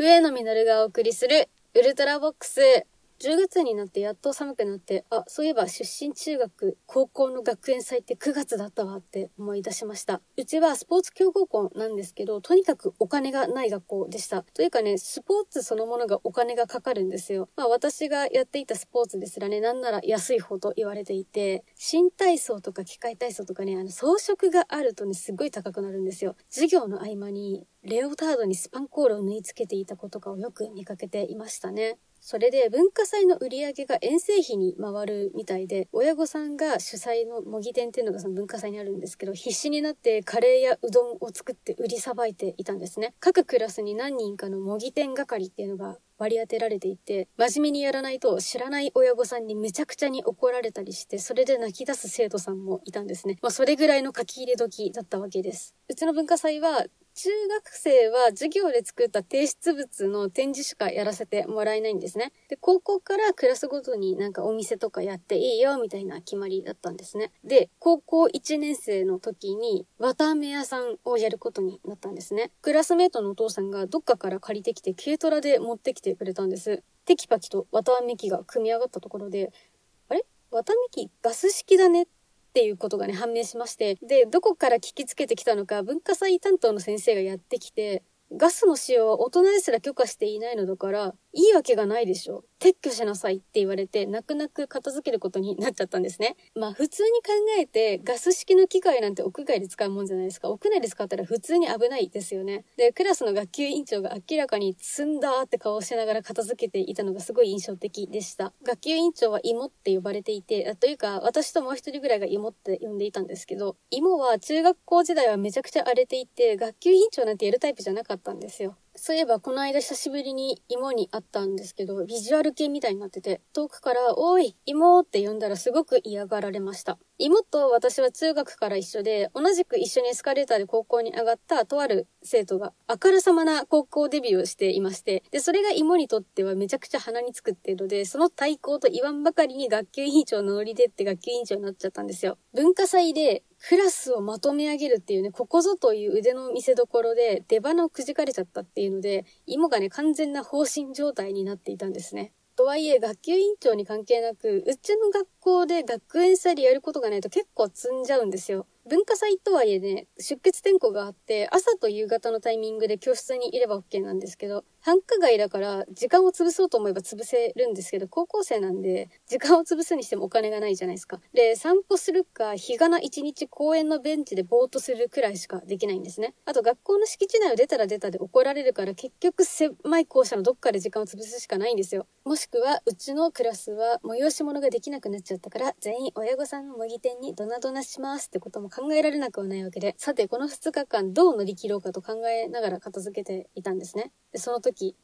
上野実がお送りするウルトラボックス。10月になってやっと寒くなって、あ、そういえば出身中学、高校の学園祭って9月だったわって思い出しました。うちはスポーツ強豪校なんですけど、とにかくお金がない学校でした。というかね、スポーツそのものがお金がかかるんですよ。まあ私がやっていたスポーツですらね、なんなら安い方と言われていて、新体操とか機械体操とかね、あの装飾があるとね、すっごい高くなるんですよ。授業の合間にレオタードにスパンコールを縫い付けていた子とかをよく見かけていましたね。それで文化祭の売り上げが遠征費に回るみたいで、親御さんが主催の模擬店っていうのがその文化祭にあるんですけど、必死になってカレーやうどんを作って売りさばいていたんですね。各クラスに何人かの模擬店係っていうのが割り当てられていて、真面目にやらないと知らない親御さんにめちゃくちゃに怒られたりして、それで泣き出す生徒さんもいたんですね。まあそれぐらいの書き入れ時だったわけです。うちの文化祭は中学生は授業で作った提出物の展示しかやらせてもらえないんですね。で、高校からクラスごとになんかお店とかやっていいよみたいな決まりだったんですね。で、高校1年生の時に綿飴屋さんをやることになったんですね。クラスメートのお父さんがどっかから借りてきて軽トラで持ってきててくれたんです。テキパキと綿あめ機が組み上がったところで、あれ？綿あめ機ガス式だねっていうことがね、判明しまして、で、どこから聞きつけてきたのか、文化祭担当の先生がやってきて、ガスの使用は大人ですら許可していないのだから、いいわけがないでしょ。撤去しなさいって言われて、泣く泣く片付けることになっちゃったんですね。まあ普通に考えて、ガス式の機械なんて屋外で使うもんじゃないですか。屋内で使ったら普通に危ないですよね。で、クラスの学級委員長が明らかに積んだって顔をしながら片付けていたのがすごい印象的でした。学級委員長は芋って呼ばれていて、というか私ともう一人ぐらいが芋って呼んでいたんですけど、芋は中学校時代はめちゃくちゃ荒れていて、学級委員長なんてやるタイプじゃなかったたんですよ。そういえばこの間久しぶりに芋に会ったんですけど、ビジュアル系みたいになってて、遠くから、おい、芋って呼んだらすごく嫌がられました。妹と私は中学から一緒で、同じく一緒にエスカレーターで高校に上がったとある生徒が、あからさまな高校デビューをしていまして、で、それが妹にとってはめちゃくちゃ鼻につくっていうので、その対抗と言わんばかりに学級委員長のノリでって学級委員長になっちゃったんですよ。文化祭で、クラスをまとめ上げるっていうね、ここぞという腕の見せ所で出花をくじかれちゃったっていうので、芋がね、完全な放心状態になっていたんですね。とはいえ、学級委員長に関係なく、うちの学校で学園祭でやることがないと結構積んじゃうんですよ。文化祭とはいえね、出血点呼があって、朝と夕方のタイミングで教室にいれば OK なんですけど、繁華街だから時間を潰そうと思えば潰せるんですけど、高校生なんで、時間を潰すにしてもお金がないじゃないですか。で、散歩するか、日がな一日公園のベンチでぼーっとするくらいしかできないんですね。あと、学校の敷地内を出たら出たで怒られるから、結局狭い校舎のどっかで時間を潰すしかないんですよ。もしくは、うちのクラスは催し物ができなくなっちゃったから、全員親御さんの模擬店にドナドナしますってことも考えられなくはないわけで、さて、この2日間どう乗り切ろうかと考えながら片付けていたんですね。で、その時、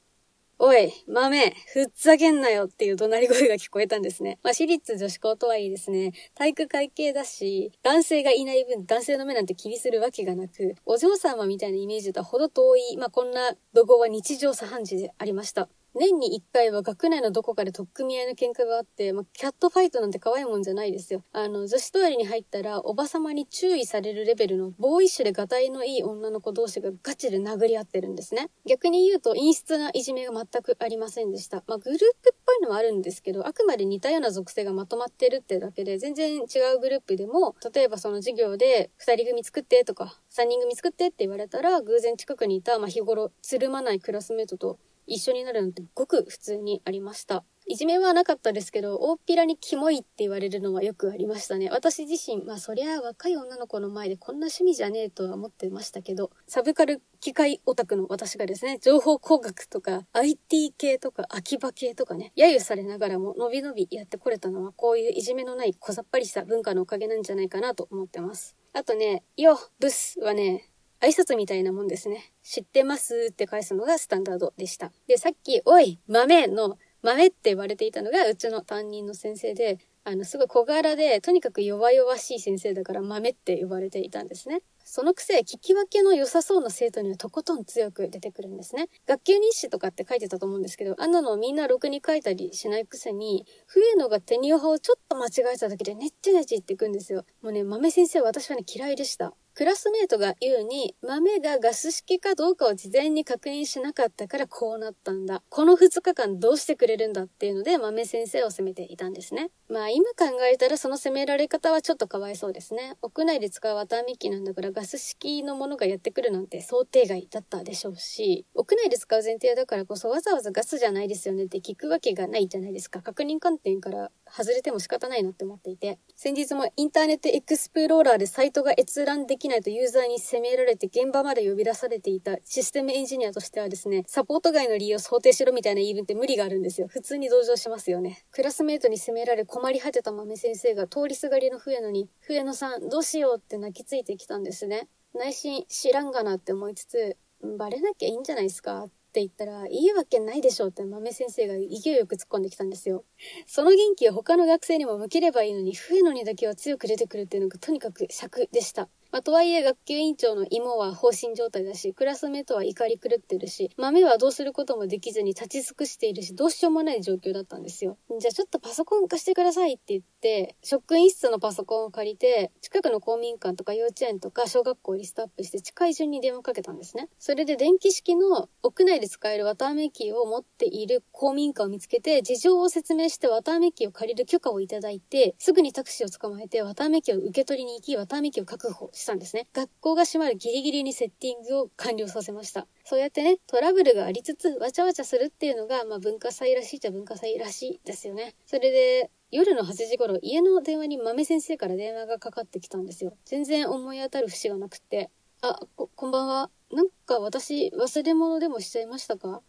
おい、豆、ふっざけんなよっていう怒鳴り声が聞こえたんですね。まあ、私立女子校とはいえですね、体育会系だし、男性がいない分、男性の目なんて気にするわけがなく、お嬢様みたいなイメージとはほど遠い、まあ、こんな怒号は日常茶飯事でありました。年に一回は学内のどこかで取っ組み合いの喧嘩があって、まあ、キャットファイトなんて可愛いもんじゃないですよ。あの、女子トイレに入ったら、おばさまに注意されるレベルの、ボーイッシュでガタイのいい女の子同士がガチで殴り合ってるんですね。逆に言うと、陰湿ないじめが全くありませんでした。まあ、グループっぽいのはあるんですけど、あくまで似たような属性がまとまってるってだけで、全然違うグループでも、例えばその授業で、二人組作ってとか、三人組作ってって言われたら、偶然近くにいた、まあ、日頃、つるまないクラスメートと一緒になるなんてごく普通にありました。いじめはなかったですけど、大っぴらにキモいって言われるのはよくありましたね。私自身、まあそりゃ若い女の子の前でこんな趣味じゃねえとは思ってましたけど、サブカル機械オタクの私がですね、情報工学とか IT 系とか秋葉系とかね、揶揄されながらも伸び伸びやってこれたのはこういういじめのない小ざっぱりした文化のおかげなんじゃないかなと思ってます。あとね、よ、ブスはね、挨拶みたいなもんですね。知ってますって返すのがスタンダードでした。で、さっき、おい、豆の、豆って言われていたのが、うちの担任の先生で、あの、すごい小柄で、とにかく弱々しい先生だから豆って呼ばれていたんですね。そのくせ、聞き分けの良さそうな生徒にはとことん強く出てくるんですね。学級日誌とかって書いてたと思うんですけど、あんなのみんなろくに書いたりしないくせに、笛野が手にオハをちょっと間違えただけでねっちねちってくんですよ。もうね、豆先生は私はね嫌いでした。クラスメートが言うに、豆がガス式かどうかを事前に確認しなかったからこうなったんだ。この2日間どうしてくれるんだっていうので、豆先生を責めていたんですね。まあ今考えたらその責められ方はちょっとかわいそうですね。屋内で使う綿あめ機なんだからガス式のものがやってくるなんて想定外だったでしょうし、屋内で使う前提だからこそわざわざガスじゃないですよねって聞くわけがないじゃないですか。確認観点から外れても仕方ないなって思っていて。先日もインターネットエクスプローラーでサイトが閲覧でききないとユーザーに責められて現場まで呼び出されていたシステムエンジニアとしてはですね、サポート外の理由を想定しろみたいな言い分って無理があるんですよ。普通に同情しますよね。クラスメートに責められ困り果てた豆先生が通りすがりの笛野に、笛野さんどうしようって泣きついてきたんですね。内心知らんがなって思いつつ、バレなきゃいいんじゃないですかって言ったら、いいわけないでしょうって豆先生が勢いよく突っ込んできたんですよ。その元気を他の学生にも向ければいいのに、笛野にだけは強く出てくるっていうのがとにかく尺でした。まあ、とはいえ学級委員長の芋は放心状態だし、クラスメートは怒り狂ってるし、豆はどうすることもできずに立ち尽くしているし、どうしようもない状況だったんですよ。じゃあちょっとパソコン貸してくださいって言って、職員室のパソコンを借りて、近くの公民館とか幼稚園とか小学校をリストアップして近い順に電話かけたんですね。それで電気式の屋内で使える綿あめ機を持っている公民館を見つけて、事情を説明して綿あめ機を借りる許可をいただいて、すぐにタクシーを捕まえて綿あめ機を受け取りに行き、綿あめ機を確保したんですね。学校が閉まるギリギリにセッティングを完了させました。そうやってね、トラブルがありつつ、わちゃわちゃするっていうのが、まあ文化祭らしいっちゃ文化祭らしいですよね。それで、夜の8時頃、家の電話に豆先生から電話がかかってきたんですよ。全然思い当たる節がなくて。あ、こ、こんばんは。なんか私、忘れ物でもしちゃいましたか？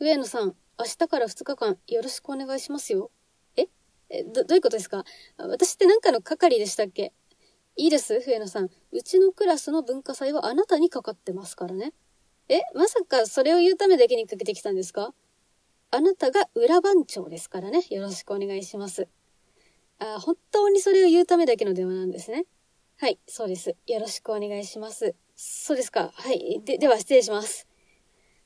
上野さん、明日から2日間よろしくお願いしますよ。え？え、ど、どういうことですか？私ってなんかの係でしたっけ？いいです笛野さん。うちのクラスの文化祭はあなたにかかってますからね。えまさかそれを言うためだけにかけてきたんですか？あなたが裏番長ですからね。よろしくお願いします。あ、本当にそれを言うためだけの電話なんですね。はい、そうです。よろしくお願いします。そうですか。はい。で、では失礼します。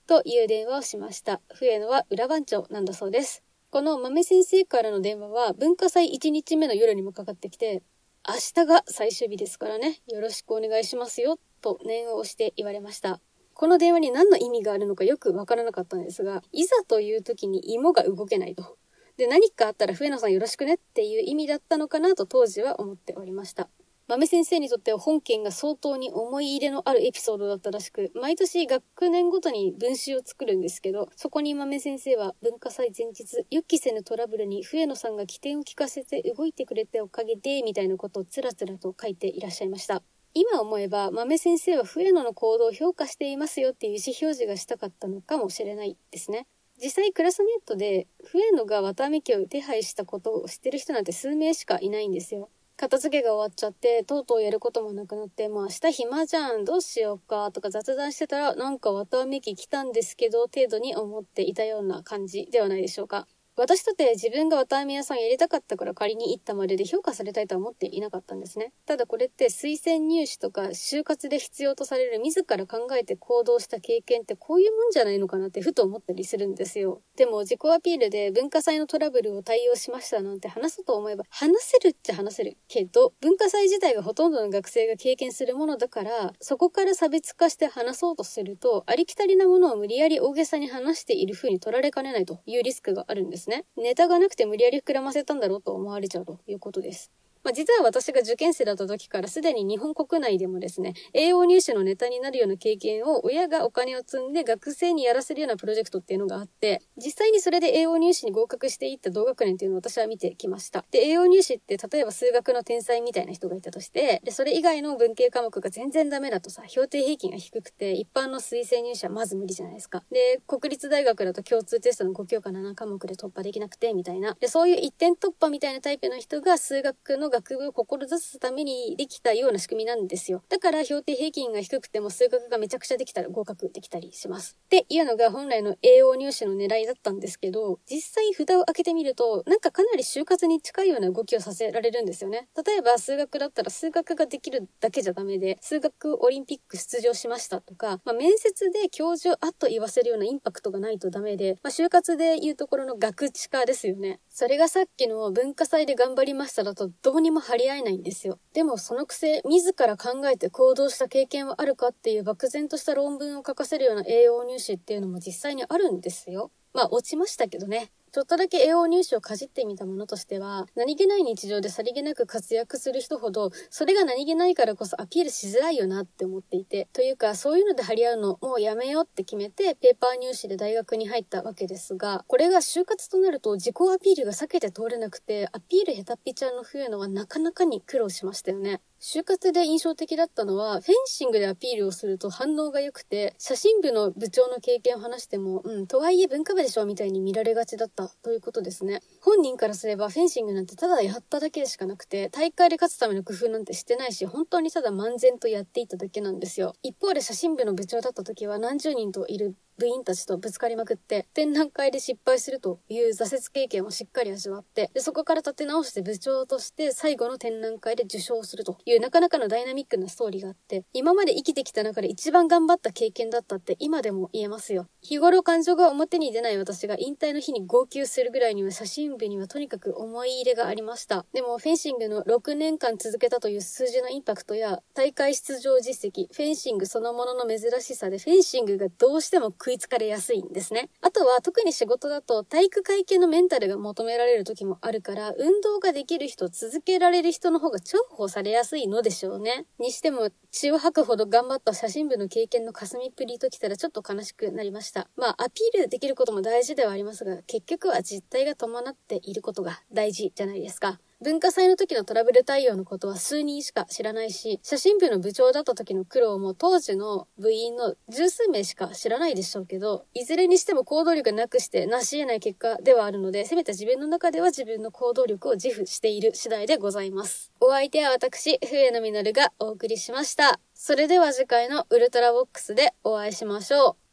という電話をしました。笛野は裏番長なんだそうです。この豆先生からの電話は文化祭1日目の夜にもかかってきて、明日が最終日ですからね、よろしくお願いしますよ、と念を押して言われました。この電話に何の意味があるのかよくわからなかったんですが、いざという時に芋が動けないと。で、何かあったら笛野さんよろしくねっていう意味だったのかなと当時は思っておりました。豆先生にとっては本件が相当に思い入れのあるエピソードだったらしく、毎年学年ごとに文集を作るんですけど、そこに豆先生は文化祭前日、予期せぬトラブルに笛野さんが起点を聞かせて動いてくれたおかげで、みたいなことをつらつらと書いていらっしゃいました。今思えば、豆先生は笛野の行動を評価していますよっていう意思表示がしたかったのかもしれないですね。実際クラスメートで笛野が綿あめ機を手配したことを知ってる人なんて数名しかいないんですよ。片付けが終わっちゃって、とうとうやることもなくなって、まあ明日暇じゃん、どうしようか、とか雑談してたら、なんか綿あめき来たんですけど、程度に思っていたような感じではないでしょうか。私とて自分が綿あめ屋さんやりたかったから仮に行ったまでで評価されたいとは思っていなかったんですね。ただこれって推薦入試とか就活で必要とされる自ら考えて行動した経験ってこういうもんじゃないのかなってふと思ったりするんですよ。でも自己アピールで文化祭のトラブルを対応しましたなんて話そうと思えば話せるっちゃ話せるけど文化祭自体がほとんどの学生が経験するものだからそこから差別化して話そうとするとありきたりなものを無理やり大げさに話している風に取られかねないというリスクがあるんですね。ネタがなくて無理やり膨らませたんだろうと思われちゃうということです。まあ、実は私が受験生だった時からすでに日本国内でもですね、栄養入試のネタになるような経験を親がお金を積んで学生にやらせるようなプロジェクトっていうのがあって、実際にそれで栄養入試に合格していった同学年っていうのを私は見てきました。で、栄養入試って例えば数学の天才みたいな人がいたとして、で、それ以外の文系科目が全然ダメだとさ、評定平均が低くて、一般の推薦入試はまず無理じゃないですか。で、国立大学だと共通テストの5教科7科目で突破できなくて、みたいな。で、そういう一点突破みたいなタイプの人が数学の学部を志すためにできたような仕組みなんですよ。だから評定平均が低くても数学がめちゃくちゃできたら合格できたりします。っていうのが本来の栄養入試の狙いだったんですけど、実際札を開けてみると、なんかかなり就活に近いような動きをさせられるんですよね。例えば数学だったら数学ができるだけじゃダメで、数学オリンピック出場しましたとか、まあ、面接で教授あっと言わせるようなインパクトがないとダメで、まあ、就活で言うところの学知化ですよね。それがさっきの文化祭で頑張りましただとどうにも張り合えないんですよ。でもそのくせ、自ら考えて行動した経験はあるかっていう漠然とした論文を書かせるような栄養入試っていうのも実際にあるんですよ。まあ落ちましたけどね。ちょっとだけ栄養入試をかじってみたものとしては、何気ない日常でさりげなく活躍する人ほど、それが何気ないからこそアピールしづらいよなって思っていて、というか、そういうので張り合うのもうやめようって決めて、ペーパー入試で大学に入ったわけですが、これが就活となると自己アピールが避けて通れなくて、アピール下手っぴちゃんの増えのはなかなかに苦労しましたよね。就活で印象的だったのは、フェンシングでアピールをすると反応が良くて、写真部の部長の経験を話しても、うん、とはいえ文化部でしょみたいに見られがちだったということですね。本人からすればフェンシングなんてただやっただけでしかなくて、大会で勝つための工夫なんてしてないし、本当にただ漫然とやっていただけなんですよ。一方で写真部の部長だった時は何十人といる部員たちとぶつかりまくって、展覧会で失敗するという挫折経験をしっかり味わって、でそこから立て直して部長として最後の展覧会で受賞するというなかなかのダイナミックなストーリーがあって、今まで生きてきた中で一番頑張った経験だったって今でも言えますよ。日頃感情が表に出ない私が引退の日に号泣するぐらいには写真部にはとにかく思い入れがありました。でもフェンシングの6年間続けたという数字のインパクトや大会出場実績、フェンシングそのものの珍しさでフェンシングがどうしても食いつかれやすいんですね。あとは特に仕事だと体育会系のメンタルが求められる時もあるから、運動ができる人、続けられる人の方が重宝されやすいのでしょうね。にしても、血を吐くほど頑張った写真部の経験の霞っぷりときたらちょっと悲しくなりました。まあ、アピールできることも大事ではありますが、結局は実態が伴っていることが大事じゃないですか。文化祭の時のトラブル対応のことは数人しか知らないし、写真部の部長だった時の苦労も当時の部員の十数名しか知らないでしょうけど、いずれにしても行動力なくして成し得ない結果ではあるので、せめて自分の中では自分の行動力を自負している次第でございます。お相手は私、笛野実がお送りしました。それでは次回のウルトラボックスでお会いしましょう。